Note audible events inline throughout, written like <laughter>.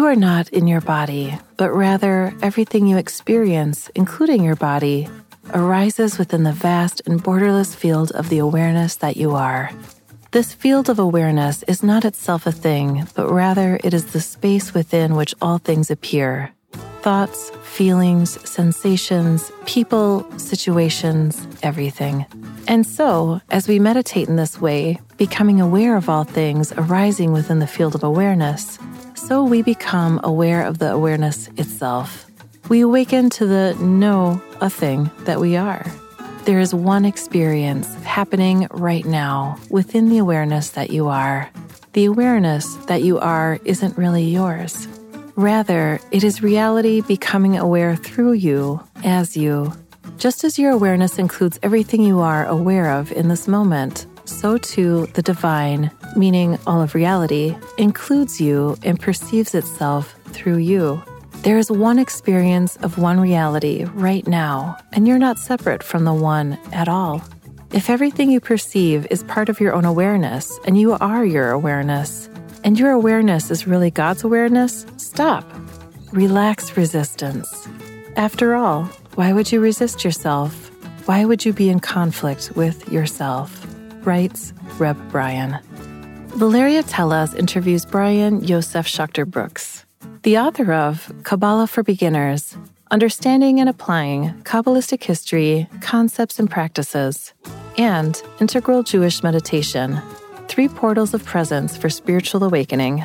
You are not in your body, but rather everything you experience, including your body, arises within the vast and borderless field of the awareness that you are. This field of awareness is not itself a thing, but rather it is the space within which all things appear thoughts, feelings, sensations, people, situations, everything. And so, as we meditate in this way, becoming aware of all things arising within the field of awareness, so we become aware of the awareness itself. We awaken to the know a thing that we are. There is one experience happening right now within the awareness that you are. The awareness that you are isn't really yours. Rather, it is reality becoming aware through you, as you. Just as your awareness includes everything you are aware of in this moment, so too the divine, meaning all of reality, includes you and perceives itself through you. There is one experience of one reality right now, and you're not separate from the one at all. If everything you perceive is part of your own awareness and you are your awareness, and your awareness is really God's awareness, stop. Relax resistance. After all, why would you resist yourself? Why would you be in conflict with yourself? writes Reb Brian. Valeria Teles interviews Brian Yosef Schachter Brooks, the author of Kabbalah for Beginners Understanding and Applying Kabbalistic History, Concepts and Practices, and Integral Jewish Meditation Three Portals of Presence for Spiritual Awakening.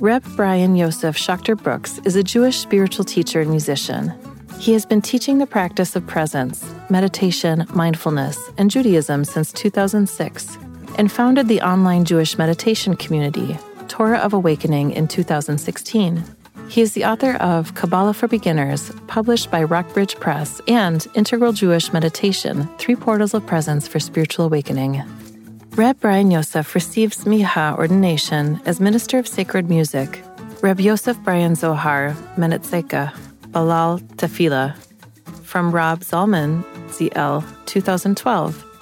Reb Brian Yosef Schachter Brooks is a Jewish spiritual teacher and musician. He has been teaching the practice of presence, meditation, mindfulness, and Judaism since 2006 and founded the online Jewish meditation community, Torah of Awakening, in 2016. He is the author of Kabbalah for Beginners, published by Rockbridge Press, and Integral Jewish Meditation Three Portals of Presence for Spiritual Awakening. Reb Brian Yosef receives smicha ordination as Minister of Sacred Music. Reb Yosef Brian Zohar, Menetzeka, Ba'al Tefillah, from Reb Zalman, ZL, 2012.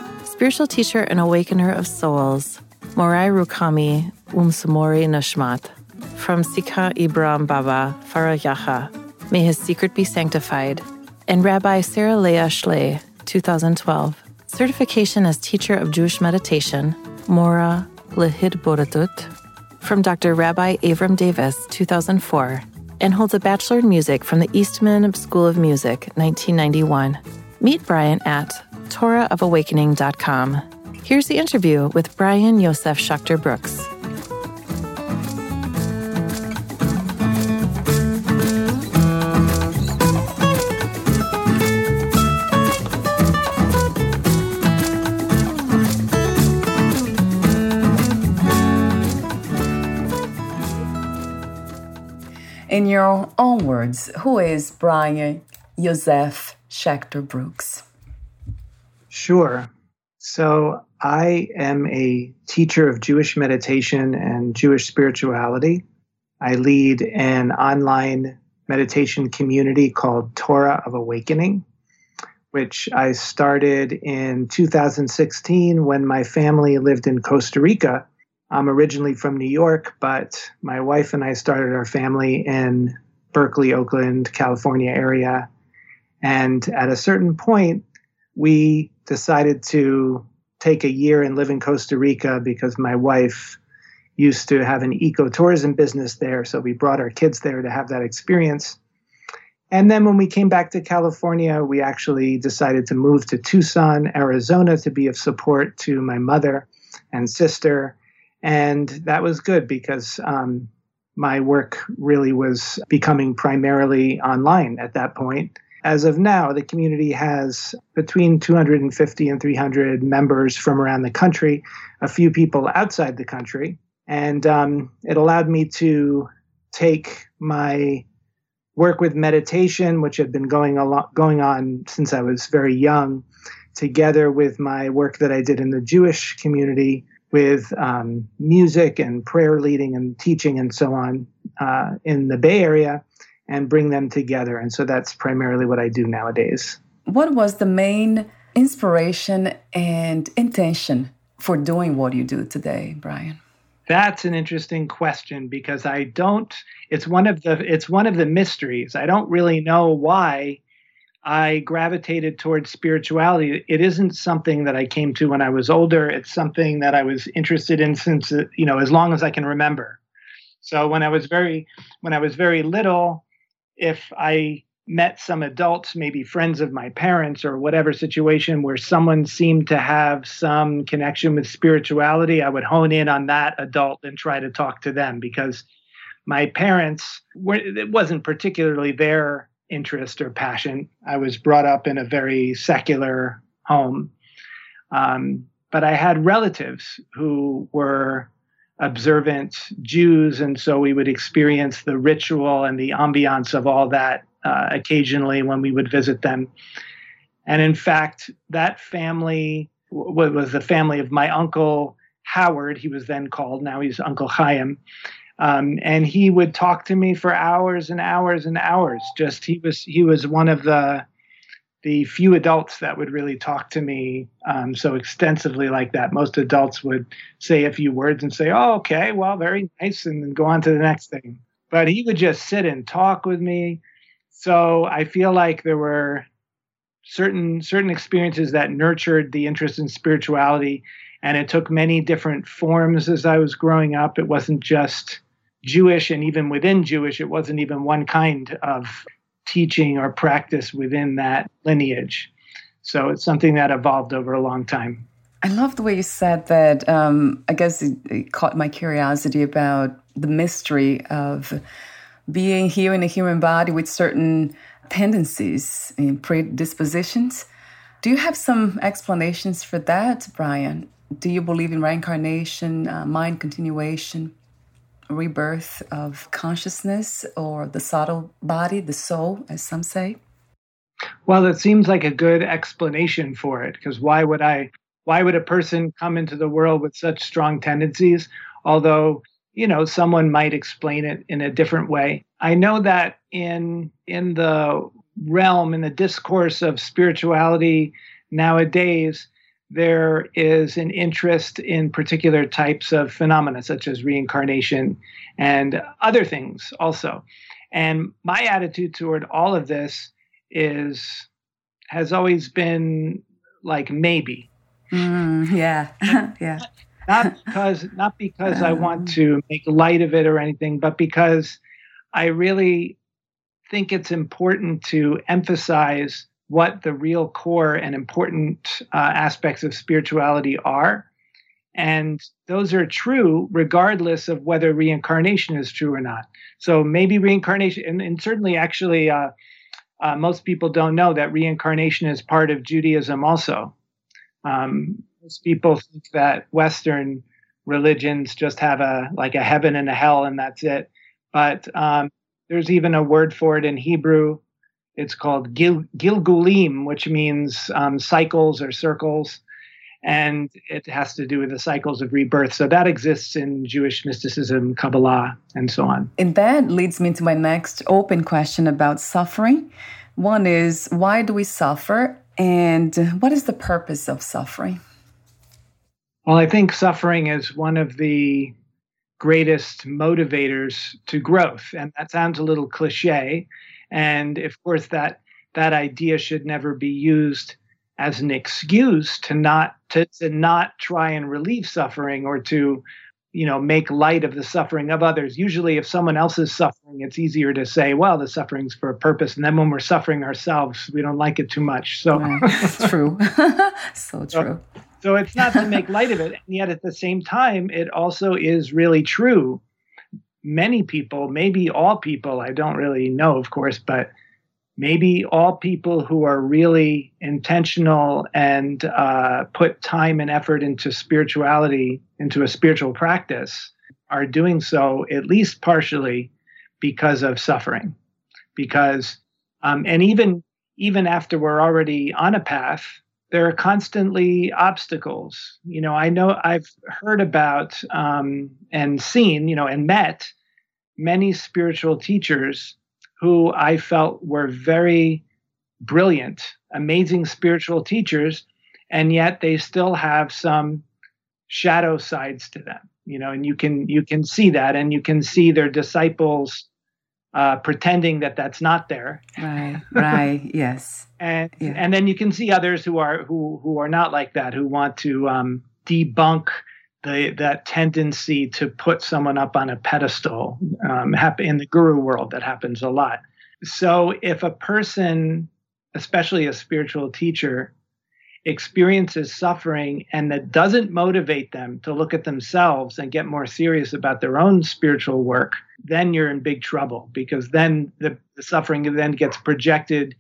Spiritual teacher and awakener of souls, Morai Rukami Umsumori Nashmat, from Sikha Ibrahim Baba Farajaje, may his secret be sanctified, and Rabbi Sarah Leah Schley, 2012. Certification as teacher of Jewish meditation, Mora Lehid Boratut, from Dr. Rabbi Avram Davis, 2004 and holds a Bachelor in Music from the Eastman School of Music, 1991. Meet Brian at TorahofAwakening.com. Here's the interview with Brian Yosef Schachter Brooks. In your own words, who is Brian Yosef Schachter Brooks? Sure. So I am a teacher of Jewish meditation and Jewish spirituality. I lead an online meditation community called Torah of Awakening, which I started in 2016 when my family lived in Costa Rica I'm originally from New York, but my wife and I started our family in Berkeley, Oakland, California area. And at a certain point, we decided to take a year and live in Costa Rica because my wife used to have an ecotourism business there. So we brought our kids there to have that experience. And then when we came back to California, we actually decided to move to Tucson, Arizona to be of support to my mother and sister. And that was good because um, my work really was becoming primarily online at that point. As of now, the community has between 250 and 300 members from around the country, a few people outside the country. And um, it allowed me to take my work with meditation, which had been going a lot, going on since I was very young, together with my work that I did in the Jewish community with um, music and prayer leading and teaching and so on uh, in the Bay Area and bring them together. And so that's primarily what I do nowadays. What was the main inspiration and intention for doing what you do today, Brian? That's an interesting question because I don't it's one of the it's one of the mysteries. I don't really know why I gravitated towards spirituality. It isn't something that I came to when I was older. It's something that I was interested in since you know as long as I can remember. So when I was very when I was very little, if I met some adults, maybe friends of my parents or whatever situation where someone seemed to have some connection with spirituality, I would hone in on that adult and try to talk to them because my parents were it wasn't particularly their interest or passion. I was brought up in a very secular home. Um, but I had relatives who were observant Jews, and so we would experience the ritual and the ambiance of all that uh, occasionally when we would visit them. And in fact, that family w- was the family of my uncle Howard. He was then called. Now he's Uncle Chaim. Um, and he would talk to me for hours and hours and hours. Just he was he was one of the the few adults that would really talk to me um, so extensively like that. Most adults would say a few words and say, "Oh, okay, well, very nice," and then go on to the next thing. But he would just sit and talk with me. So I feel like there were certain certain experiences that nurtured the interest in spirituality, and it took many different forms as I was growing up. It wasn't just Jewish, and even within Jewish, it wasn't even one kind of teaching or practice within that lineage. So it's something that evolved over a long time. I love the way you said that. Um, I guess it, it caught my curiosity about the mystery of being here in a human body with certain tendencies and predispositions. Do you have some explanations for that, Brian? Do you believe in reincarnation, uh, mind continuation? Rebirth of consciousness or the subtle body, the soul, as some say? Well, it seems like a good explanation for it because why would I why would a person come into the world with such strong tendencies although you know someone might explain it in a different way i know that in in the realm in the discourse of spirituality nowadays there is an interest in particular types of phenomena, such as reincarnation and other things also. And my attitude toward all of this is has always been like maybe. Mm, yeah, <laughs> yeah. not because not because um. I want um. to make light of it or anything, but because I really think it's important to emphasize what the real core and important uh, aspects of spirituality are. And those are true regardless of whether reincarnation is true or not. So maybe reincarnation, and, and certainly actually, uh, uh, most people don't know that reincarnation is part of Judaism also. Um, most people think that Western religions just have a like a heaven and a hell and that's it. But um, there's even a word for it in Hebrew it's called Gil, Gilgulim, which means um, cycles or circles, and it has to do with the cycles of rebirth. So that exists in Jewish mysticism, Kabbalah, and so on. And that leads me to my next open question about suffering. One is why do we suffer, and what is the purpose of suffering? Well, I think suffering is one of the greatest motivators to growth. And that sounds a little cliche and of course, that that idea should never be used as an excuse to not to, to not try and relieve suffering or to you know make light of the suffering of others. Usually if someone else is suffering it's easier to say well the suffering's for a purpose and then when we're suffering ourselves we don't like it too much. So right. <laughs> true. <laughs> So true. so, so it's not to make light of it and yet at the same time it also is really true many people maybe all people i don't really know of course but maybe all people who are really intentional and uh, put time and effort into spirituality, into a spiritual practice, are doing so at least partially because of suffering. Because, um, and even even after we're already on a path, there are constantly obstacles. You know, I know I've heard about um, and seen, you know, and met many spiritual teachers who I felt were very brilliant, amazing spiritual teachers, and yet they still have some shadow sides to them. You know, and you can you can see that, and you can see their disciples uh, pretending that that's not there. Right. Right. <laughs> yes. And yeah. and then you can see others who are who who are not like that, who want to um, debunk the, that tendency to put someone up on a pedestal um, in the guru world that happens a lot so if a person especially a spiritual teacher experiences suffering and that doesn't motivate them to look at themselves and get more serious about their own spiritual work then you're in big trouble because then the, the suffering then gets projected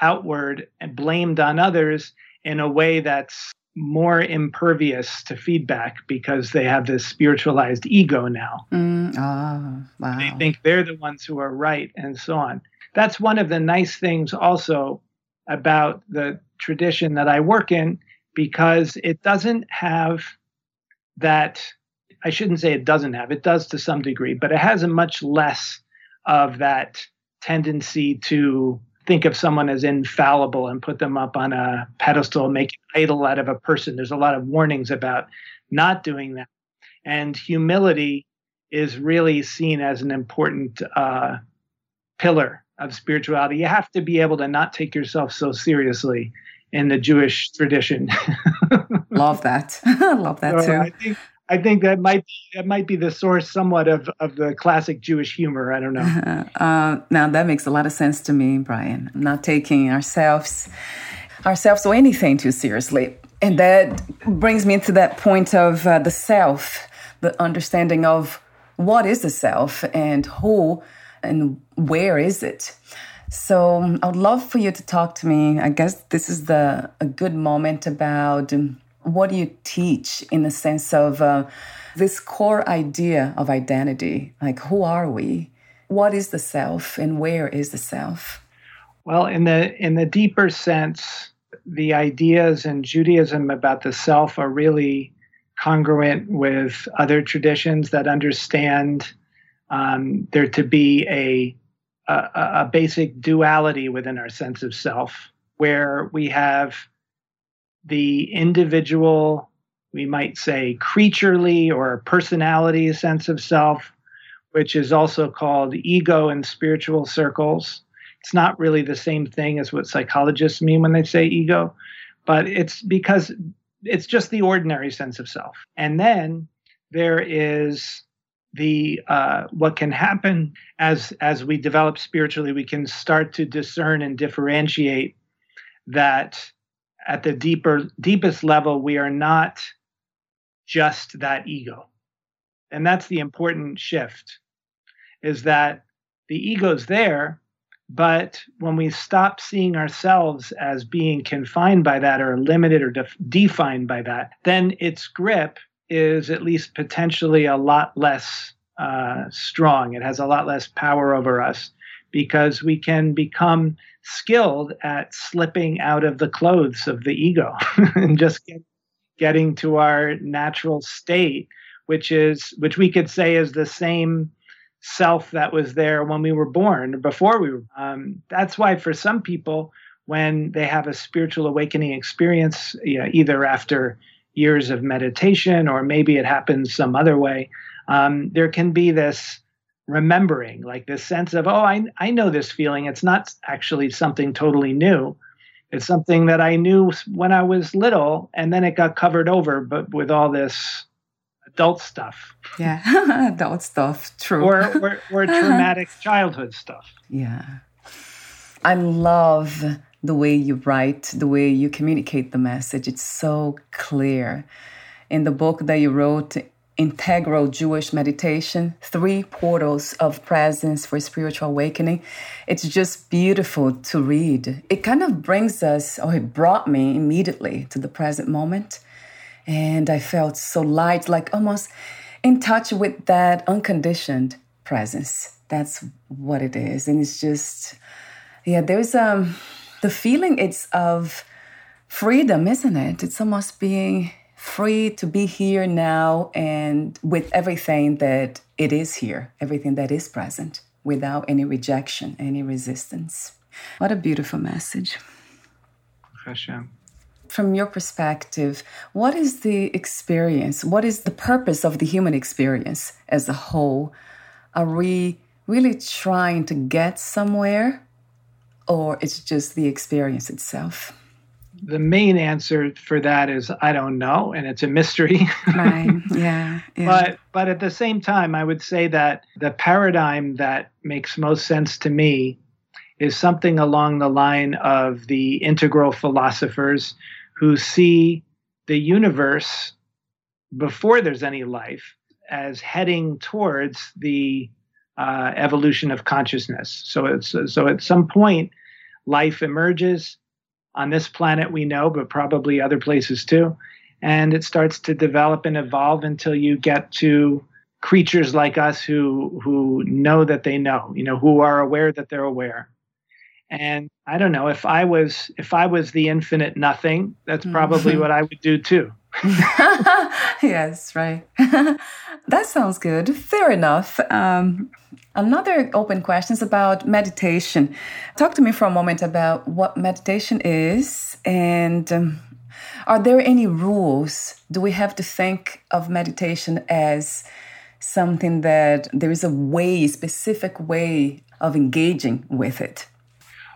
outward and blamed on others in a way that's more impervious to feedback because they have this spiritualized ego now. Mm, oh, wow. They think they're the ones who are right and so on. That's one of the nice things also about the tradition that I work in because it doesn't have that. I shouldn't say it doesn't have, it does to some degree, but it has a much less of that tendency to think of someone as infallible and put them up on a pedestal, make an idol out of a person. There's a lot of warnings about not doing that. And humility is really seen as an important uh, pillar of spirituality. You have to be able to not take yourself so seriously in the Jewish tradition. <laughs> Love that. <laughs> Love that so too. I think I think that might that might be the source somewhat of, of the classic Jewish humor. I don't know. <laughs> Uh, now that makes a lot of sense to me, Brian. Not taking ourselves ourselves or anything too seriously, and that brings me to that point of uh, the self, the understanding of what is the self and who and where is it. So I would love for you to talk to me. I guess this is the a good moment about. Um, what do you teach in the sense of uh, this core idea of identity? Like, who are we? What is the self, and where is the self? Well, in the in the deeper sense, the ideas in Judaism about the self are really congruent with other traditions that understand um, there to be a, a a basic duality within our sense of self, where we have the individual, we might say, creaturely or personality sense of self, which is also called ego in spiritual circles. It's not really the same thing as what psychologists mean when they say ego, but it's because it's just the ordinary sense of self. And then there is the uh, what can happen as as we develop spiritually we can start to discern and differentiate that at the deeper deepest level we are not just that ego. And that's the important shift is that the ego's there but when we stop seeing ourselves as being confined by that or limited or def- defined by that then its grip is at least potentially a lot less uh, strong. It has a lot less power over us because we can become skilled at slipping out of the clothes of the ego <laughs> and just get, getting to our natural state which is which we could say is the same self that was there when we were born before we were um, that's why for some people when they have a spiritual awakening experience you know, either after years of meditation or maybe it happens some other way um, there can be this remembering, like this sense of, oh, I, I know this feeling. It's not actually something totally new. It's something that I knew when I was little, and then it got covered over, but with all this adult stuff. Yeah, <laughs> adult stuff, true. Or, or, or <laughs> traumatic childhood stuff. Yeah. I love the way you write, the way you communicate the message. It's so clear. In the book that you wrote, Integral Jewish Meditation, Three Portals of Presence for Spiritual Awakening, it's just beautiful to read. It kind of brings us, or it brought me immediately to the present moment. And I felt so light, like almost in touch with that unconditioned presence. That's what it is. And it's just, yeah, there's um the feeling it's of freedom, isn't it? It's almost being free to be here now and with everything that it is here, everything that is present, without any rejection, any resistance. What a beautiful message. Hashem from your perspective, what is the experience? What is the purpose of the human experience as a whole? Are we really trying to get somewhere, or it's just the experience itself? The main answer for that is I don't know, and it's a mystery. <laughs> right. Yeah, yeah. But but at the same time, I would say that the paradigm that makes most sense to me is something along the line of the integral philosophers who see the universe before there's any life as heading towards the uh, evolution of consciousness. So it's so at some point, life emerges on this planet we know, but probably other places too, and it starts to develop and evolve until you get to creatures like us who who know that they know, you know, who are aware that they're aware. And I don't know if I was if I was the infinite nothing, that's probably mm-hmm. <laughs> what I would do too. <laughs> yes, right. <laughs> that sounds good. Fair enough. Um, another open question is about meditation. Talk to me for a moment about what meditation is and um, are there any rules? Do we have to think of meditation as something that there is a way, specific way of engaging with it?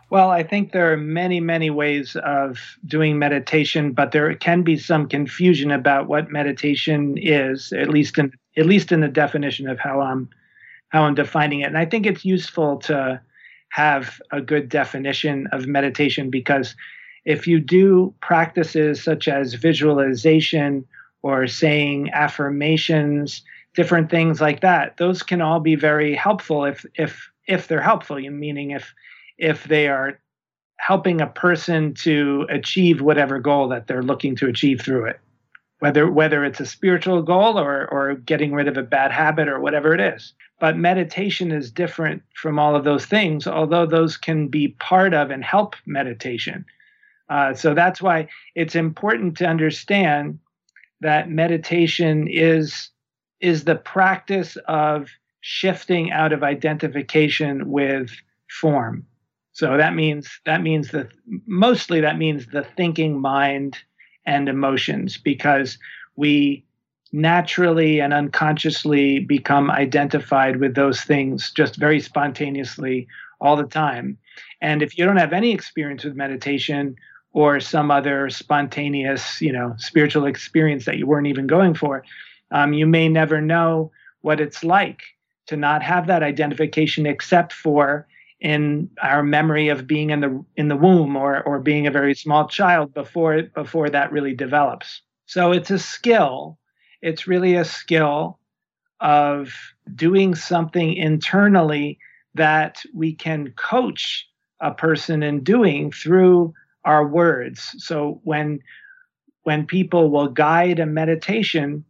Well, I think there are many, many ways of doing meditation, but there can be some confusion about what meditation is, at least in at least in the definition of how I'm how I'm defining it. And I think it's useful to have a good definition of meditation because if you do practices such as visualization or saying affirmations, different things like that, those can all be very helpful if if if they're helpful, meaning if if they are helping a person to achieve whatever goal that they're looking to achieve through it. Whether whether it's a spiritual goal or or getting rid of a bad habit or whatever it is. But meditation is different from all of those things although those can be part of and help meditation. Uh, so that's why it's important to understand that meditation is is the practice of shifting out of identification with form so that means that means that mostly that means the thinking mind and emotions because we naturally and unconsciously become identified with those things just very spontaneously all the time. And if you don't have any experience with meditation or some other spontaneous, you know, spiritual experience that you weren't even going for, um, you may never know what it's like to not have that identification except for in our memory of being in the in the womb or or being a very small child before before that really develops. So it's a skill. It's really a skill of doing something internally that we can coach a person in doing through our words. So when when people will guide a meditation,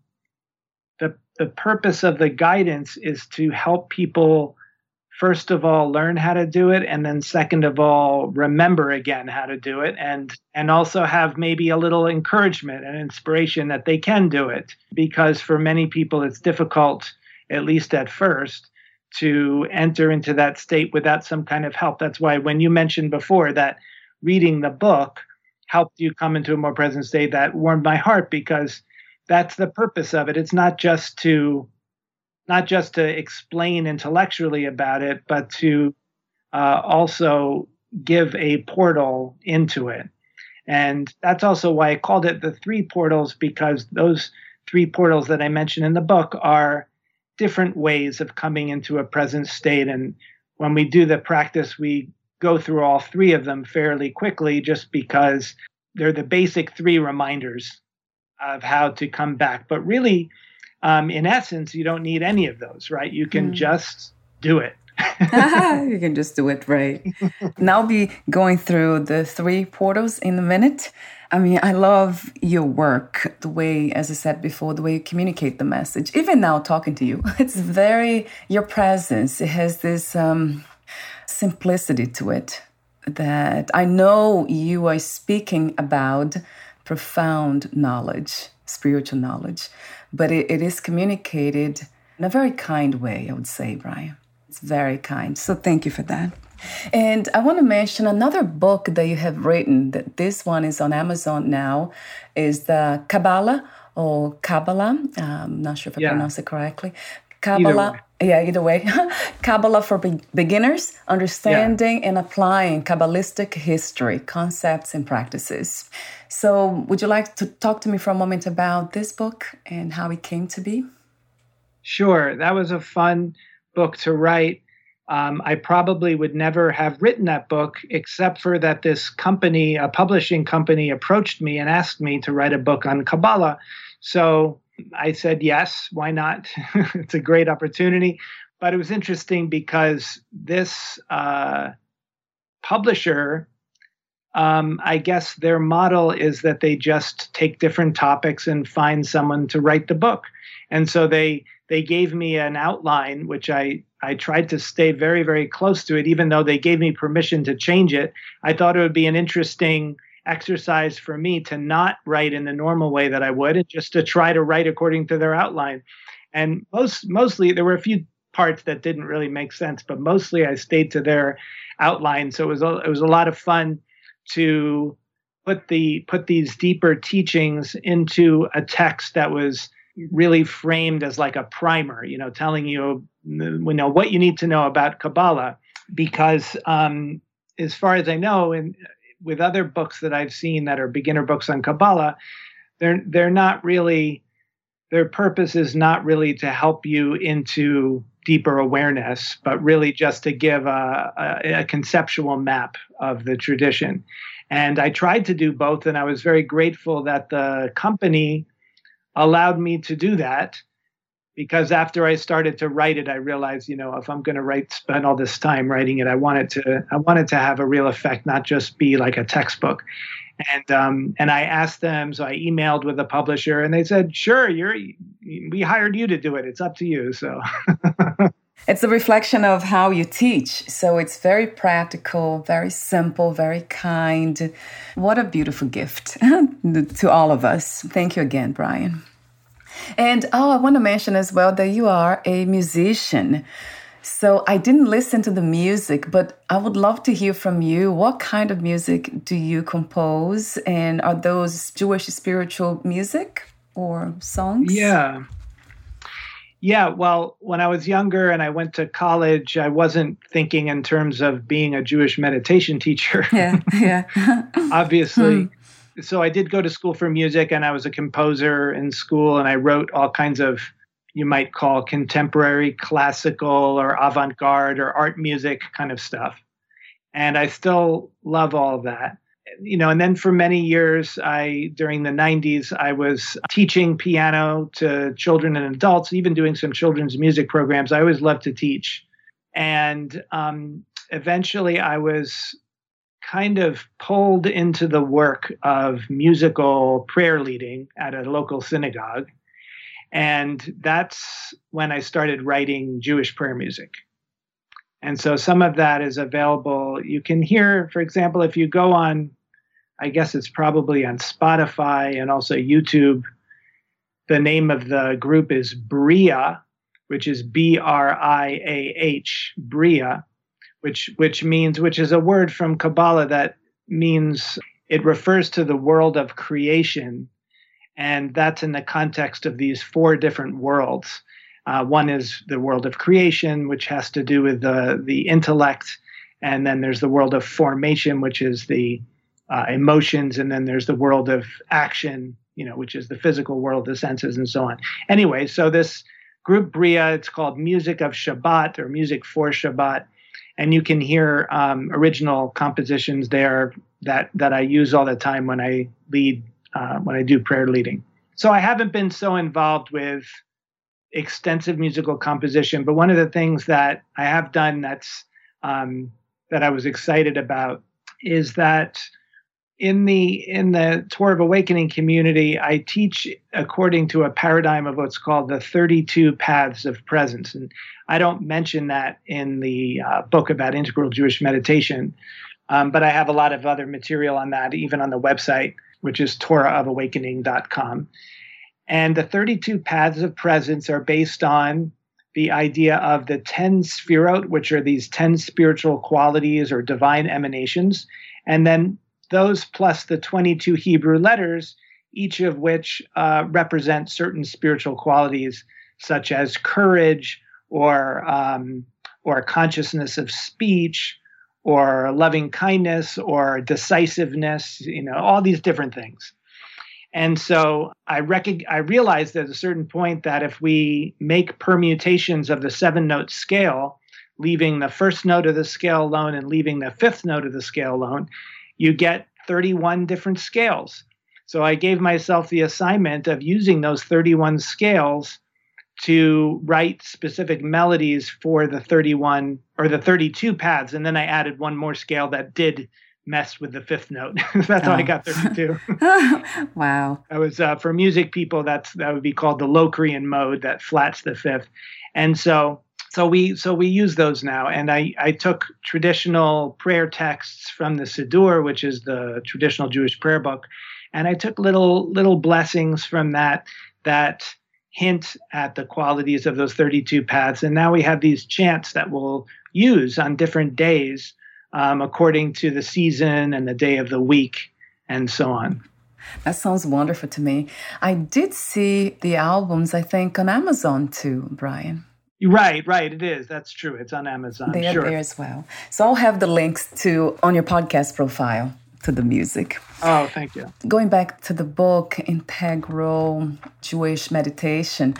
the the purpose of the guidance is to help people first of all learn how to do it and then second of all remember again how to do it and and also have maybe a little encouragement and inspiration that they can do it. Because for many people it's difficult at least at first to enter into that state without some kind of help. That's why when you mentioned before that reading the book helped you come into a more present state that warmed my heart because that's the purpose of it. It's not just to not just to explain intellectually about it, but to uh, also give a portal into it. And that's also why I called it the three portals, because those three portals that I mentioned in the book are different ways of coming into a present state. And when we do the practice, we go through all three of them fairly quickly just because they're the basic three reminders of how to come back. But really, um, in essence, you don't need any of those, right? You can mm. just do it. <laughs> <laughs> you can just do it right. now I'll be going through the three portals in a minute. I mean, I love your work, the way, as I said before, the way you communicate the message. Even now, talking to you, <laughs> it's very, your presence, it has this um, simplicity to it that I know you are speaking about profound knowledge, spiritual knowledge, but it, it is communicated in a very kind way, I would say, Brian. It's very kind. So thank you for that. And I want to mention another book that you have written. That this one is on Amazon now. Is the Kabbalah or Kabbalah? I'm not sure if I yeah. pronounce it correctly. Kabbalah. Yeah, either way. <laughs> Kabbalah for be- beginners, understanding yeah. and applying Kabbalistic history, concepts, and practices. So, would you like to talk to me for a moment about this book and how it came to be? Sure. That was a fun book to write. Um, I probably would never have written that book except for that this company, a publishing company, approached me and asked me to write a book on Kabbalah. So I said, yes, why not? <laughs> it's a great opportunity. But it was interesting because this uh, publisher, um, I guess their model is that they just take different topics and find someone to write the book. And so they they gave me an outline, which I, I tried to stay very, very close to it, even though they gave me permission to change it. I thought it would be an interesting exercise for me to not write in the normal way that I would, and just to try to write according to their outline. And most mostly there were a few parts that didn't really make sense, but mostly I stayed to their outline. So it was a, it was a lot of fun to put the put these deeper teachings into a text that was really framed as like a primer, you know, telling you, you know, what you need to know about Kabbalah. Because um, as far as I know, and with other books that I've seen that are beginner books on Kabbalah, they're they're not really their purpose is not really to help you into deeper awareness, but really just to give a, a, a, conceptual map of the tradition. And I tried to do both, and I was very grateful that the company allowed me to do that because after I started to write it, I realized, you know, if I'm going to write, spend all this time writing it, I wanted to, I wanted to have a real effect, not just be like a textbook. And um, and I asked them, so I emailed with the publisher, and they said, sure, you're, we hired you to do it. It's up to you. So. <laughs> It's a reflection of how you teach. So it's very practical, very simple, very kind. What a beautiful gift <laughs> to all of us. Thank you again, Brian. And oh, I want to mention as well that you are a musician. So I didn't listen to the music, but I would love to hear from you. What kind of music do you compose? And are those Jewish spiritual music or songs? Yeah. Yeah, well, when I was younger and I went to college, I wasn't thinking in terms of being a Jewish meditation teacher. Yeah, yeah. <laughs> Obviously. Hmm. So I did go to school for music and I was a composer in school and I wrote all kinds of you might call contemporary classical or avant-garde or art music kind of stuff. And I still love all that you know, and then for many years, I during the 90s, I was teaching piano to children and adults, even doing some children's music programs. I always loved to teach, and um, eventually, I was kind of pulled into the work of musical prayer leading at a local synagogue. And that's when I started writing Jewish prayer music. And so some of that is available. You can hear, for example, if you go on I guess it's probably on Spotify and also YouTube. The name of the group is Briah, which is B R I A H, Briah, which which means which is a word from Kabbalah that means it refers to the world of creation, and that's in the context of these four different worlds. Uh, one is the world of creation, which has to do with the the intellect, and then there's the world of formation, which is the uh, emotions, and then there's the world of action, you know, which is the physical world, the senses, and so on. Anyway, so this group Briah, it's called Music of Shabbat or Music for Shabbat, and you can hear um, original compositions there that that I use all the time when I lead uh, when I do prayer leading. So I haven't been so involved with extensive musical composition, but one of the things that I have done that's um, that I was excited about is that in the in the Torah of Awakening community, I teach according to a paradigm of what's called the 32 paths of presence, and I don't mention that in the uh, book about integral Jewish meditation, um, but I have a lot of other material on that, even on the website, which is TorahofAwakening.com. And the 32 paths of presence are based on the idea of the 10 sefirot, which are these 10 spiritual qualities or divine emanations, and then those plus the 22 Hebrew letters, each of which uh, represent certain spiritual qualities such as courage or um, or consciousness of speech or loving kindness or decisiveness, you know, all these different things. And so I rec- I realized at a certain point that if we make permutations of the seven note scale, leaving the first note of the scale alone and leaving the fifth note of the scale alone, you get 31 different scales. So I gave myself the assignment of using those 31 scales to write specific melodies for the 31 or the 32 paths. And then I added one more scale that did mess with the fifth note. <laughs> that's oh. how I got 32. <laughs> wow. That was uh, for music people. That's that would be called the Locrian mode that flats the fifth. And so so we so we use those now and i i took traditional prayer texts from the siddur which is the traditional jewish prayer book and i took little little blessings from that that hint at the qualities of those 32 paths and now we have these chants that we'll use on different days um, according to the season and the day of the week and so on that sounds wonderful to me. I did see the albums, I think, on Amazon too, Brian. Right, right. It is. That's true. It's on Amazon. They are sure. there as well. So I'll have the links to on your podcast profile to the music. Oh, thank you. Going back to the book, Integral Jewish Meditation,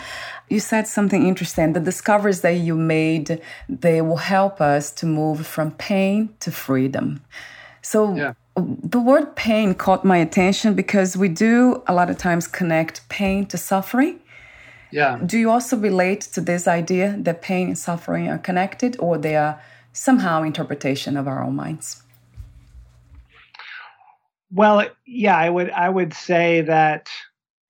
you said something interesting. The discoveries that you made, they will help us to move from pain to freedom. So yeah. the word pain caught my attention because we do a lot of times connect pain to suffering. Yeah. Do you also relate to this idea that pain and suffering are connected or they are somehow interpretation of our own minds? Well, yeah, I would I would say that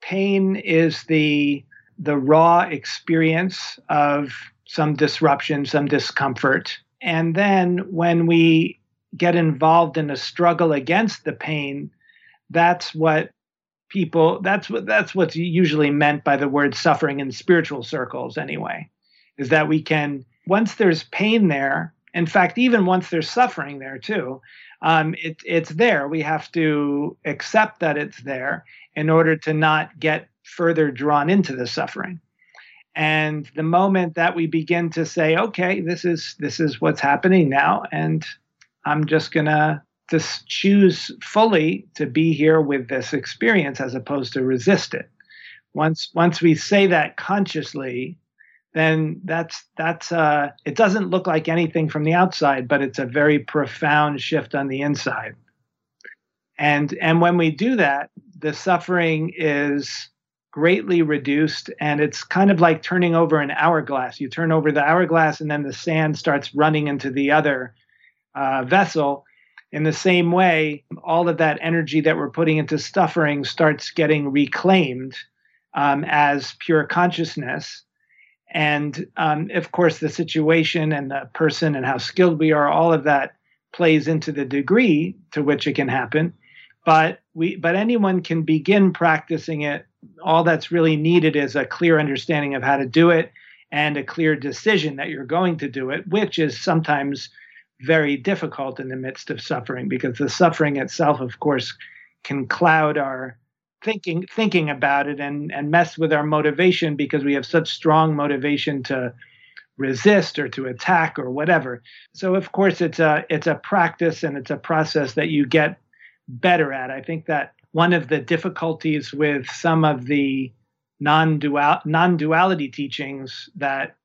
pain is the the raw experience of some disruption, some discomfort. And then when we get involved in a struggle against the pain, that's what people that's what that's what's usually meant by the word suffering in spiritual circles anyway is that we can once there's pain there in fact even once there's suffering there too um, it, it's there. We have to accept that it's there in order to not get further drawn into the suffering. And the moment that we begin to say okay this is this is what's happening now and i'm just gonna to choose fully to be here with this experience as opposed to resist it. Once once we say that consciously, then that's that's uh, it doesn't look like anything from the outside, but it's a very profound shift on the inside. And and when we do that, the suffering is greatly reduced and it's kind of like turning over an hourglass you turn over the hourglass and then the sand starts running into the other uh, vessel in the same way, all of that energy that we're putting into suffering starts getting reclaimed um, as pure consciousness. And um, of course, the situation and the person and how skilled we are, all of that plays into the degree to which it can happen. But we, but anyone can begin practicing it. All that's really needed is a clear understanding of how to do it and a clear decision that you're going to do it, which is sometimes very difficult in the midst of suffering because the suffering itself, of course, can cloud our thinking thinking about it and and mess with our motivation because we have such strong motivation to resist or to attack or whatever. So of course it's a it's a practice and it's a process that you get better at. I think that one of the difficulties with some of the non-dual non-duality teachings that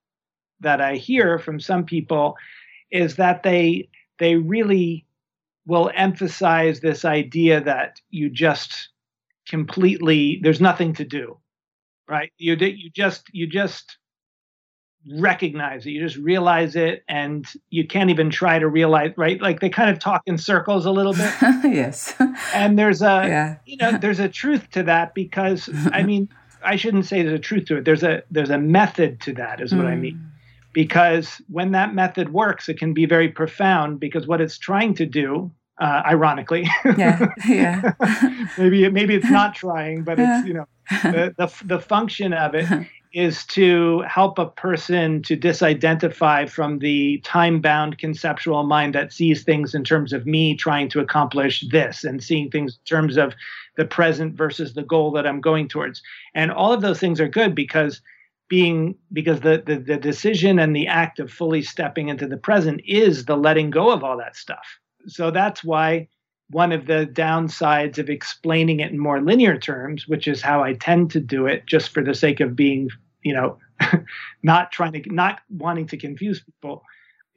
that I hear from some people is that they they really will emphasize this idea that you just completely there's nothing to do right you you just you just recognize it you just realize it and you can't even try to realize right like they kind of talk in circles a little bit <laughs> yes and there's a yeah. you know there's a truth to that because i <laughs> mean i shouldn't say there's a truth to it there's a there's a method to that is what mm. i mean mm. Because when that method works it can be very profound because what it's trying to do uh, ironically. yeah, yeah. <laughs> maybe maybe it's not trying, but it's <laughs> you know the the, the function of it is to help a person to disidentify from the time-bound conceptual mind that sees things in terms of me trying to accomplish this and seeing things in terms of the present versus the goal that I'm going towards. And all of those things are good because being because the, the the decision and the act of fully stepping into the present is the letting go of all that stuff. So that's why one of the downsides of explaining it in more linear terms, which is how I tend to do it just for the sake of being, you know, <laughs> not trying to not wanting to confuse people,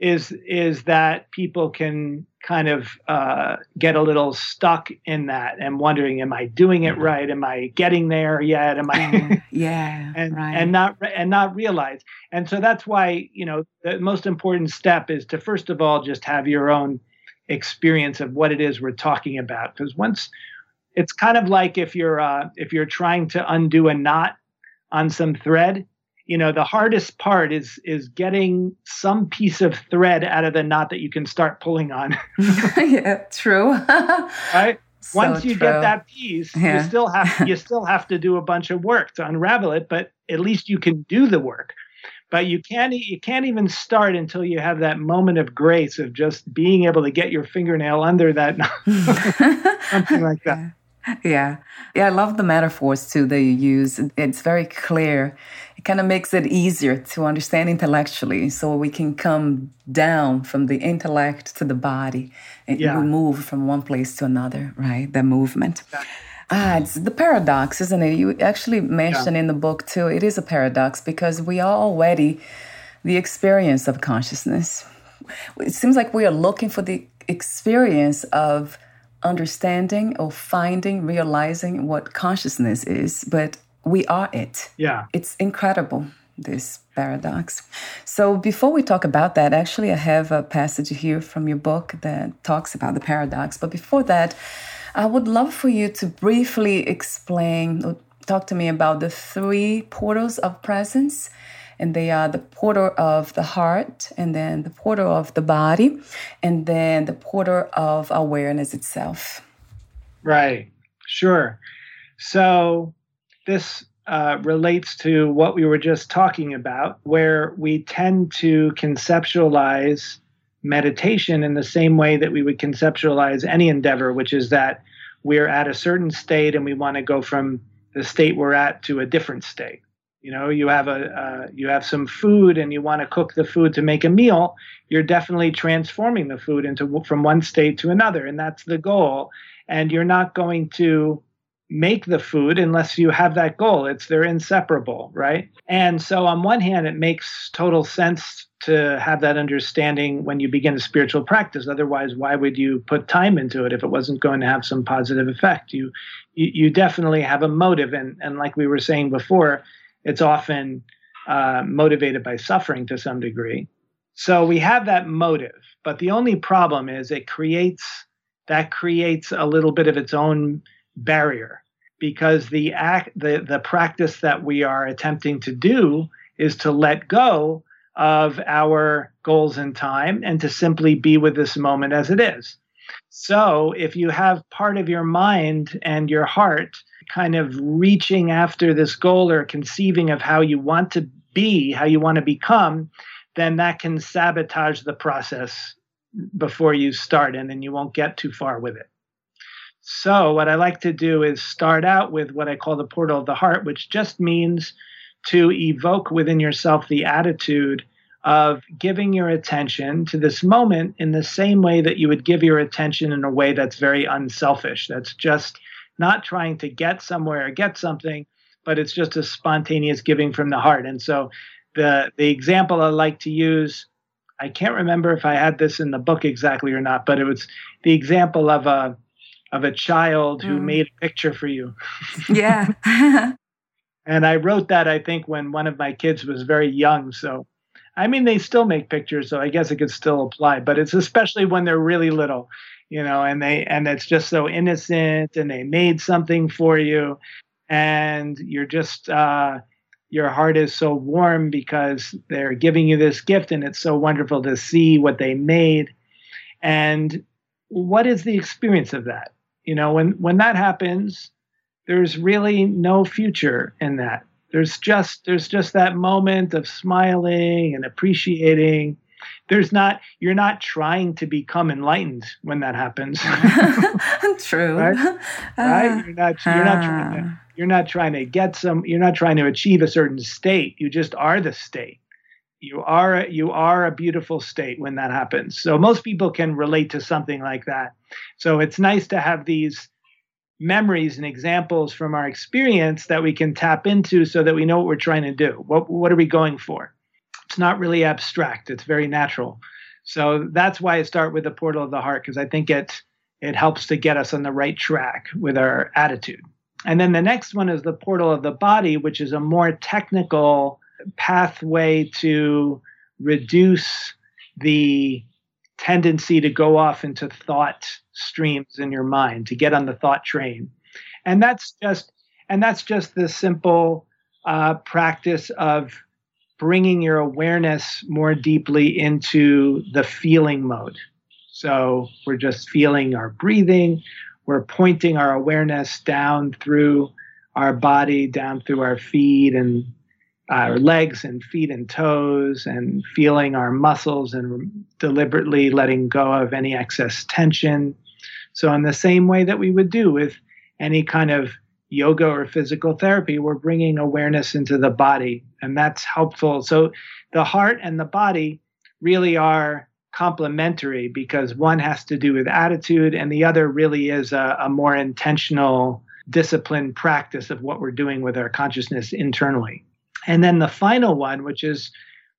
is is that people can kind of uh, get a little stuck in that and wondering, am I doing it right? Am I getting there yet? Am I? <laughs> yeah, <laughs> and right. and not and not realize. And so that's why you know the most important step is to first of all just have your own experience of what it is we're talking about because once it's kind of like if you're uh, if you're trying to undo a knot on some thread you know the hardest part is is getting some piece of thread out of the knot that you can start pulling on <laughs> yeah true right so once you true. get that piece yeah. you still have <laughs> you still have to do a bunch of work to unravel it but at least you can do the work but you can't you can't even start until you have that moment of grace of just being able to get your fingernail under that <laughs> knot. something like that yeah yeah i love the metaphors too that you use it's very clear it kind of makes it easier to understand intellectually so we can come down from the intellect to the body and yeah. we move from one place to another right the movement yeah. Ah, it's the paradox, isn't it? You actually mentioned yeah. in the book too. It is a paradox because we are already the experience of consciousness. It seems like we are looking for the experience of understanding or finding, realizing what consciousness is, but we are it. Yeah. It's incredible, this paradox. So before we talk about that, actually, I have a passage here from your book that talks about the paradox. But before that, I would love for you to briefly explain or talk to me about the three portals of presence. And they are the portal of the heart, and then the portal of the body, and then the portal of awareness itself. Right, sure. So, this uh, relates to what we were just talking about, where we tend to conceptualize meditation in the same way that we would conceptualize any endeavor, which is that we're at a certain state and we want to go from the state we're at to a different state. You know, you have a uh, you have some food and you want to cook the food to make a meal. You're definitely transforming the food into from one state to another, and that's the goal. And you're not going to make the food unless you have that goal. It's they're inseparable, right? And so on one hand, it makes total sense to have that understanding when you begin a spiritual practice. Otherwise, why would you put time into it if it wasn't going to have some positive effect? You you, you definitely have a motive, and and like we were saying before, it's often uh, motivated by suffering to some degree. So we have that motive, but the only problem is it creates that creates a little bit of its own barrier because the act the, the practice that we are attempting to do is to let go of our goals in time and to simply be with this moment as it is. So, if you have part of your mind and your heart kind of reaching after this goal or conceiving of how you want to be, how you want to become, then that can sabotage the process before you start and then you won't get too far with it. So, what I like to do is start out with what I call the portal of the heart, which just means to evoke within yourself the attitude of giving your attention to this moment in the same way that you would give your attention in a way that's very unselfish, that's just not trying to get somewhere or get something, but it's just a spontaneous giving from the heart. And so the the example I like to use, I can't remember if I had this in the book exactly or not, but it was the example of a of a child who mm. made a picture for you. <laughs> Yeah. <laughs> and I wrote that I think when one of my kids was very young, so I mean, they still make pictures, so I guess it could still apply. But it's especially when they're really little, you know, and they and it's just so innocent, and they made something for you, and you're just uh, your heart is so warm because they're giving you this gift, and it's so wonderful to see what they made. And what is the experience of that? You know, when when that happens, there's really no future in that there's just there's just that moment of smiling and appreciating there's not you're not trying to become enlightened when that happens <laughs> true right, uh, right? you're not you're not trying to ah. you're not trying to get some you're not trying to achieve a certain state you just are the state you are you are a beautiful state when that happens so most people can relate to something like that so it's nice to have these memories and examples from our experience that we can tap into so that we know what we're trying to do. What, what are we going for? It's not really abstract, it's very natural. So that's why I start with the portal of the heart, because I think it, it helps to get us on the right track with our attitude. And then the next one is the portal of the body, which is a more technical pathway to reduce the tendency to go off into thought streams in your mind to get on the thought train and that's just and that's just the simple uh, practice of bringing your awareness more deeply into the feeling mode so we're just feeling our breathing we're pointing our awareness down through our body down through our feet and our legs and feet and toes and feeling our muscles and deliberately letting go of any excess tension. So, in the same way that we would do with any kind of yoga or physical therapy, we're bringing awareness into the body, and that's helpful. So, the heart and the body really are complementary because one has to do with attitude, and the other really is a, a more intentional, disciplined practice of what we're doing with our consciousness internally. And then the final one, which is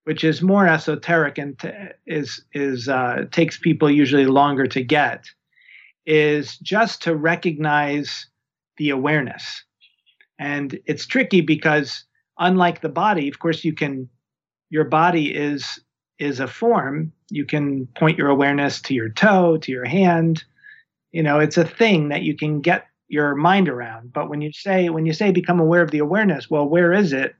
which is more esoteric and t- is is uh, takes people usually longer to get, is just to recognize the awareness. And it's tricky because unlike the body, of course, you can your body is is a form. You can point your awareness to your toe, to your hand. You know, it's a thing that you can get your mind around. But when you say when you say become aware of the awareness, well, where is it?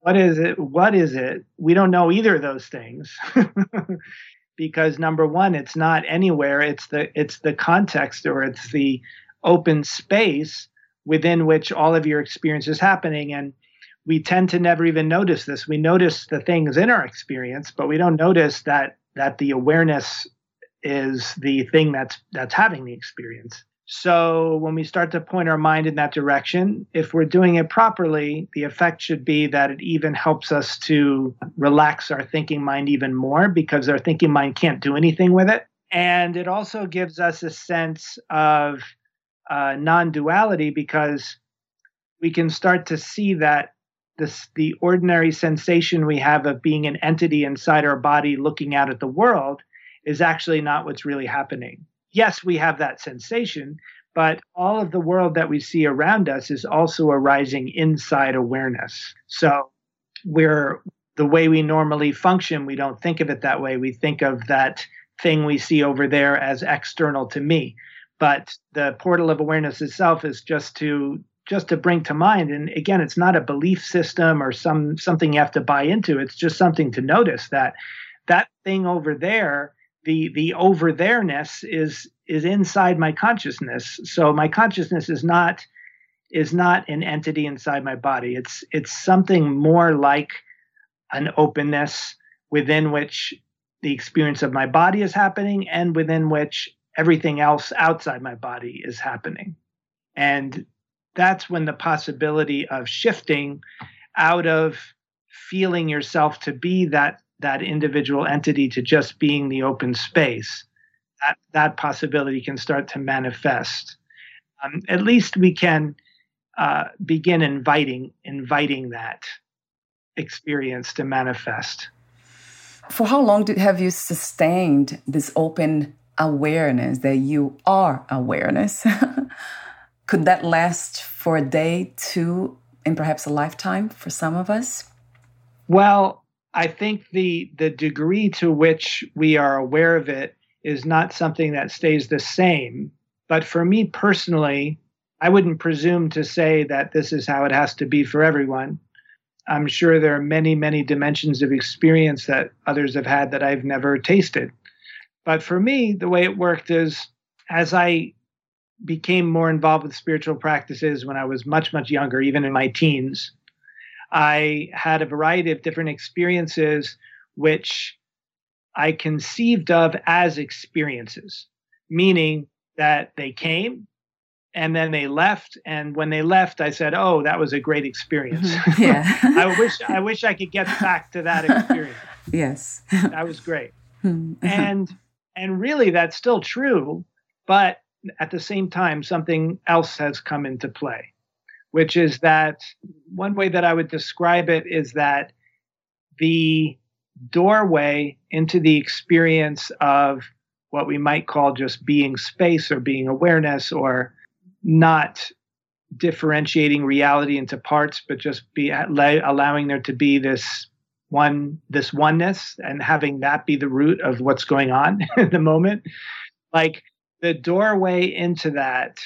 what is it what is it we don't know either of those things <laughs> because number one it's not anywhere it's the it's the context or it's the open space within which all of your experience is happening. And we tend to never even notice this. We notice the things in our experience but we don't notice that that the awareness is the thing that's that's having the experience. So when we start to point our mind in that direction, if we're doing it properly, the effect should be that it even helps us to relax our thinking mind even more because our thinking mind can't do anything with it. And it also gives us a sense of uh, non duality because we can start to see that this, the ordinary sensation we have of being an entity inside our body looking out at the world is actually not what's really happening yes, we have that sensation, but all of the world that we see around us is also arising inside awareness. So we're the way we normally function, we don't think of it that way. We think of that thing we see over there as external to me. But the portal of awareness itself is just to just to bring to mind. And again it's not a belief system or some something you have to buy into. It's just something to notice that that thing over there the the over there-ness is is inside my consciousness. So my consciousness is not is not an entity inside my body. It's it's something more like an openness within which the experience of my body is happening and within which everything else outside my body is happening and that's when the possibility of shifting out of feeling yourself to be that that individual entity to just being the open space, that, that possibility can start to manifest. um, at least we can uh, begin inviting inviting that experience to manifest. For how long have you sustained this open awareness that you are awareness? <laughs> Could that last for a day, two, and perhaps a lifetime for some of us? Well, I think the the degree to which we are aware of it is not something that stays the same. But for me personally, I wouldn't presume to say that this is how it has to be for everyone. I'm sure there are many, many dimensions of experience that others have had that I've never tasted. But for me, the way it worked is as I became more involved with spiritual practices when I was much, much younger, even in my teens, I had a variety of different experiences which I conceived of as experiences, meaning that they came and then they left and when they left i said oh that was a great experience. Mm-hmm. <laughs> yeah. I wish i wish i could get back to that <laughs> experience. Yes. That was great. Hmm. and and really that's still true but at the same time something else has come into play which is that one way that i would describe it is that the doorway into the experience of what we might call just being space or being awareness or not differentiating reality into parts, but just be allowing there to be this one, this oneness, and having that be the root of what's going on <laughs> in the moment. Like the doorway into that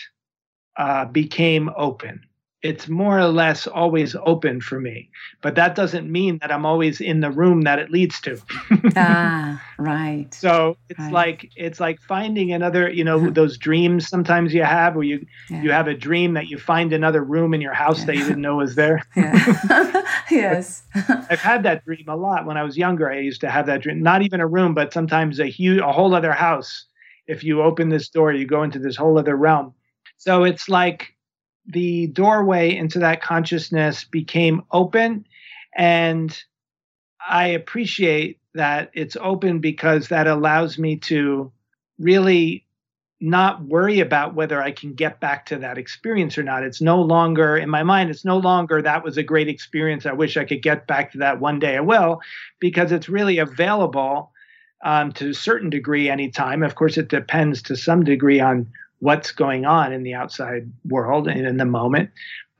uh, became open it's more or less always open for me. But that doesn't mean that I'm always in the room that it leads to. <laughs> ah, <laughs> right. So it's right. like it's like finding another, you know, those dreams sometimes you have where you yeah. you have a dream that you find another room in your house yeah. that you didn't know was there. <laughs> yes. I've had that dream a lot when I was younger. I used to have that dream, not even a room, but sometimes a huge a whole other house. If you open this door, you go into this whole other realm. So it's like the doorway into that consciousness became open. And I appreciate that it's open because that allows me to really not worry about whether I can get back to that experience or not. It's no longer, in my mind, it's no longer that was a great experience. I wish I could get back to that one day. I will, because it's really available um, to a certain degree anytime. Of course, it depends to some degree on what's going on in the outside world and in the moment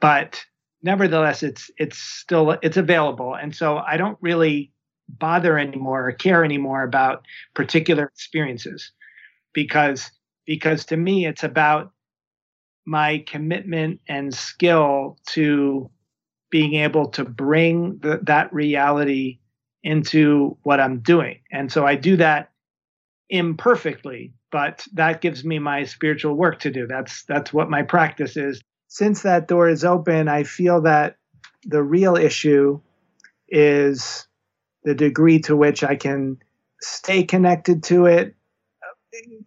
but nevertheless it's it's still it's available and so i don't really bother anymore or care anymore about particular experiences because because to me it's about my commitment and skill to being able to bring the, that reality into what I'm doing. And so I do that imperfectly but that gives me my spiritual work to do. That's that's what my practice is. Since that door is open, I feel that the real issue is the degree to which I can stay connected to it,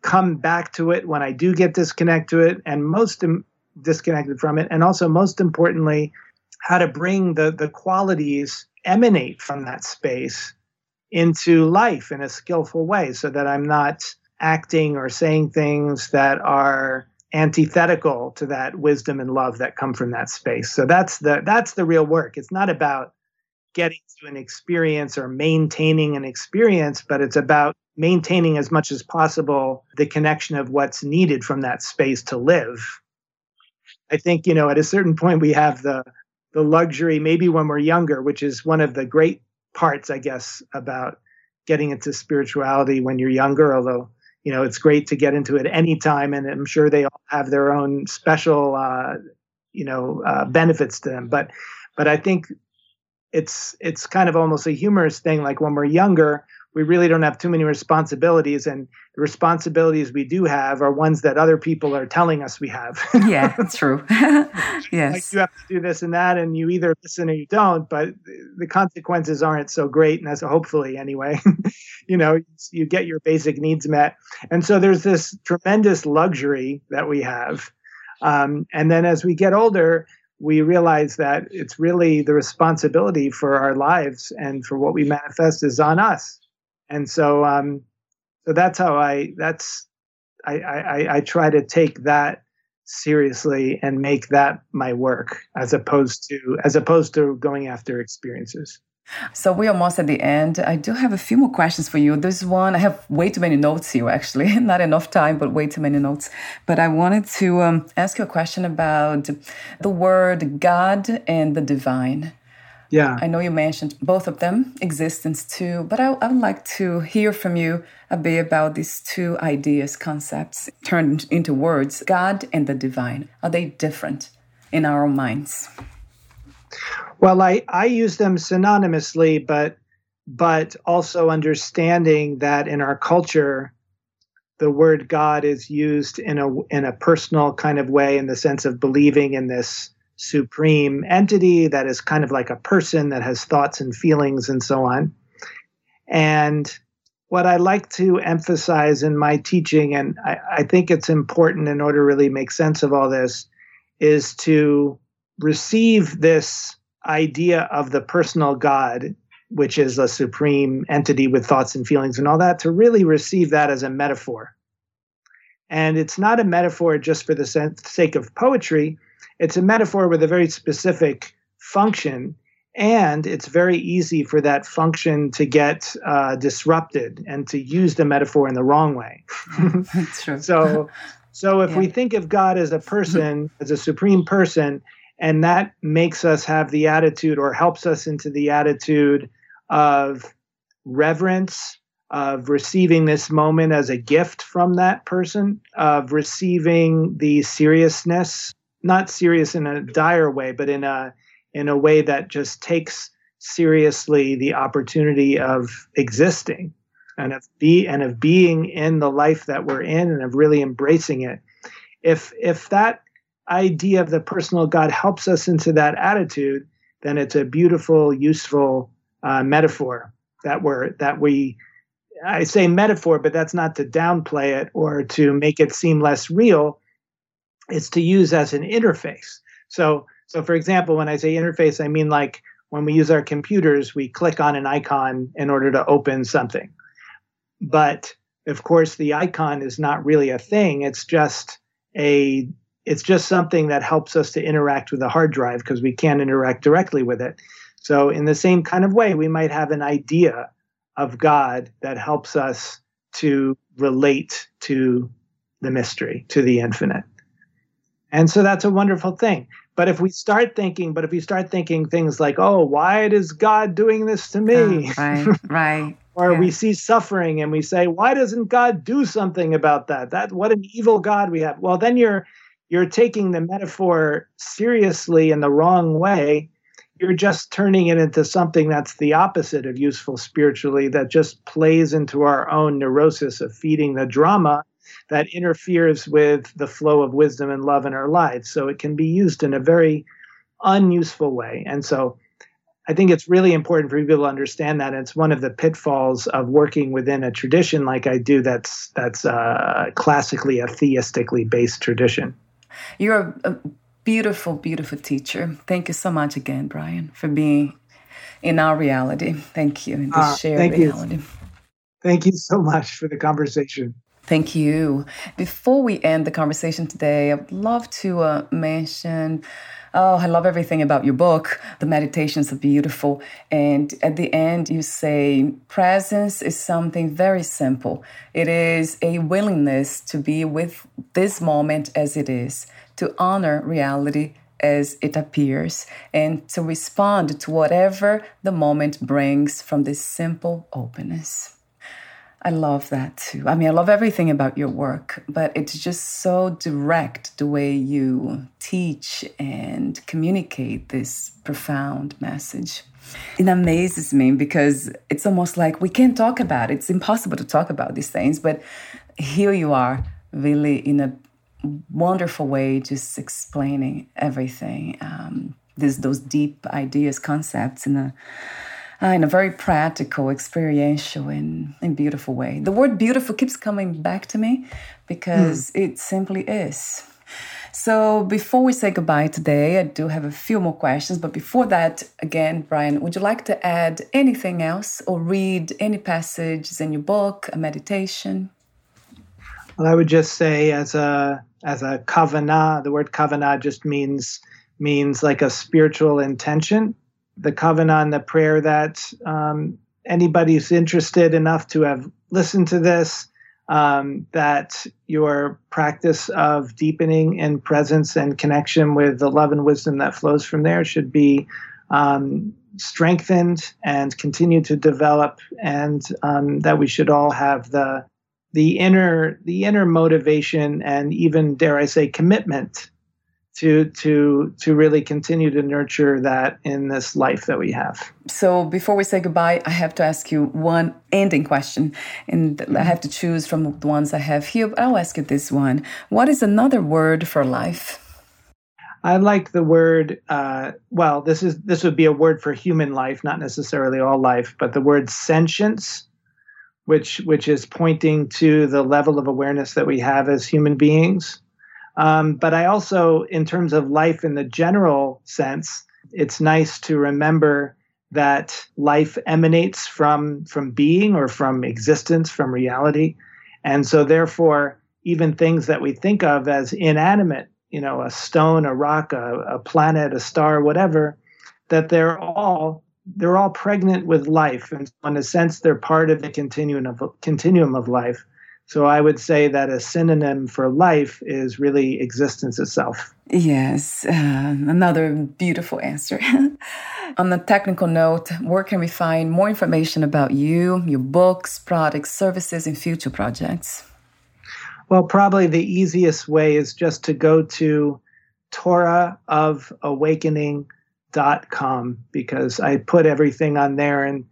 come back to it when I do get disconnected to it, and most Im- disconnected from it, and also most importantly, how to bring the the qualities emanate from that space into life in a skillful way, so that I'm not acting or saying things that are antithetical to that wisdom and love that come from that space. So that's the that's the real work. It's not about getting to an experience or maintaining an experience, but it's about maintaining as much as possible the connection of what's needed from that space to live. I think, you know, at a certain point we have the the luxury maybe when we're younger, which is one of the great parts I guess about getting into spirituality when you're younger, although you know it's great to get into it anytime and i'm sure they all have their own special uh, you know uh, benefits to them. But but i think it's it's kind of almost a humorous thing like when we're younger we really don't have too many responsibilities and the responsibilities we do have are ones that other people are telling us we have. <laughs> Yeah that's true. <laughs> Yes. like you have to do this and that and you either listen or you don't but the consequences aren't so great and as hopefully anyway <laughs> you know you get your basic needs met. And so there's this tremendous luxury that we have um, and then as we get older we realize that it's really the responsibility for our lives and for what we manifest is on us and so um, so that's how I that's I, I I try to take that seriously and make that my work as opposed to as opposed to going after experiences. So we're almost at the end. I do have a few more questions for you. There's one, I have way too many notes here, actually. <laughs> Not enough time, but way too many notes. But I wanted to um, ask you a question about the word God and the divine. Yeah. I know you mentioned both of them, existence too, but I, I would like to hear from you a bit about these two ideas, concepts turned into words God and the divine. Are they different in our own minds? Well, I, I use them synonymously, but but also understanding that in our culture, the word God is used in a in a personal kind of way, in the sense of believing in this supreme entity that is kind of like a person that has thoughts and feelings and so on. And what I like to emphasize in my teaching, and I, I think it's important in order to really make sense of all this, is to receive this idea of the personal God, which is a supreme entity with thoughts and feelings and all that, to really receive that as a metaphor. And it's not a metaphor just for the sake of poetry, it's a metaphor with a very specific function. And it's very easy for that function to get uh, disrupted and to use the metaphor in the wrong way. <laughs> So, so if yeah. we think of God as a person, <laughs> as a supreme person, and that makes us have the attitude or helps us into the attitude of reverence of receiving this moment as a gift from that person of receiving the seriousness not serious in a dire way but in a in a way that just takes seriously the opportunity of existing and of be and of being in the life that we're in and of really embracing it if if that idea of the personal God helps us into that attitude, then it's a beautiful, useful uh, metaphor that we're that we. I say metaphor, but that's not to downplay it or to make it seem less real. It's to use as an interface. So, so for example, when I say interface, I mean like when we use our computers, we click on an icon in order to open something. But of course, the icon is not really a thing. It's just a it's just something that helps us to interact with the hard drive because we can't interact directly with it. So, in the same kind of way, we might have an idea of God that helps us to relate to the mystery, to the infinite. And so that's a wonderful thing. But if we start thinking, but if we start thinking things like, oh, why is God doing this to me? Oh, right, right. <laughs> or yeah. we see suffering and we say, why doesn't God do something about that? That what an evil God we have. Well, then you're you're taking the metaphor seriously in the wrong way. You're just turning it into something that's the opposite of useful spiritually, that just plays into our own neurosis of feeding the drama that interferes with the flow of wisdom and love in our lives. So it can be used in a very unuseful way. And so I think it's really important for people to understand that. And it's one of the pitfalls of working within a tradition like I do that's that's uh, classically a theistically based tradition. You're a beautiful, beautiful teacher. Thank you so much again, Brian, for being in our reality. Thank you, in this uh, shared reality. You. Thank you so much for the conversation. Thank you. Before we end the conversation today, I'd love to uh, mention Oh, I love everything about your book. The meditations are beautiful. And at the end, you say presence is something very simple. It is a willingness to be with this moment as it is, to honor reality as it appears, and to respond to whatever the moment brings from this simple openness. I love that too. I mean, I love everything about your work, but it's just so direct the way you teach and communicate this profound message. It amazes me because it's almost like we can't talk about it. It's impossible to talk about these things, but here you are, really in a wonderful way, just explaining everything. Um, those deep ideas, concepts in a uh, in a very practical, experiential, and, and beautiful way. The word beautiful keeps coming back to me because mm. it simply is. So, before we say goodbye today, I do have a few more questions. But before that, again, Brian, would you like to add anything else or read any passages in your book, a meditation? Well, I would just say, as a as a kavanah. The word kavanah just means means like a spiritual intention. The kavanah, the prayer that um, anybody who's interested enough to have listened to this, um, that your practice of deepening in presence and connection with the love and wisdom that flows from there should be um, strengthened and continue to develop, and um, that we should all have the the inner the inner motivation and even dare I say commitment to to to really continue to nurture that in this life that we have. So before we say goodbye, I have to ask you one ending question, and I have to choose from the ones I have here. But I'll ask you this one: What is another word for life? I like the word. Uh, well, this is this would be a word for human life, not necessarily all life, but the word sentience, which which is pointing to the level of awareness that we have as human beings. Um, but I also, in terms of life in the general sense, it's nice to remember that life emanates from from being or from existence, from reality, and so therefore, even things that we think of as inanimate, you know, a stone, a rock, a, a planet, a star, whatever, that they're all they're all pregnant with life, and in a sense, they're part of the continuum of continuum of life. So I would say that a synonym for life is really existence itself. Yes, uh, another beautiful answer. <laughs> On the technical note, where can we find more information about you, your books, products, services, and future projects? Well, probably the easiest way is just to go to torahofawakening.com because I put everything on there and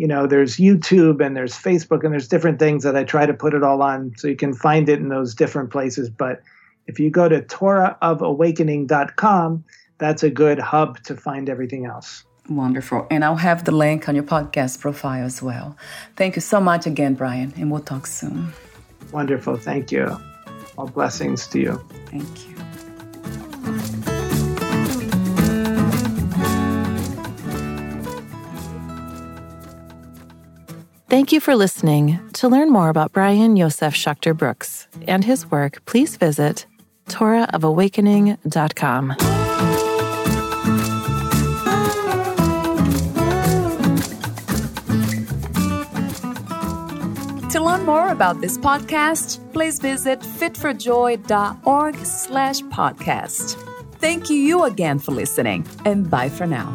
you know, there's YouTube and there's Facebook and there's different things that I try to put it all on so you can find it in those different places. But if you go to torahofawakening.com, that's a good hub to find everything else. Wonderful. And I'll have the link on your podcast profile as well. Thank you so much again, Brian, and we'll talk soon. Wonderful. Thank you. All blessings to you. Thank you. Thank you for listening. To learn more about Brian Yosef Schachter Brooks and his work, please visit torahofawakening.com. To learn more about this podcast, please visit fitforjoy.org slash podcast. Thank you again for listening, and bye for now.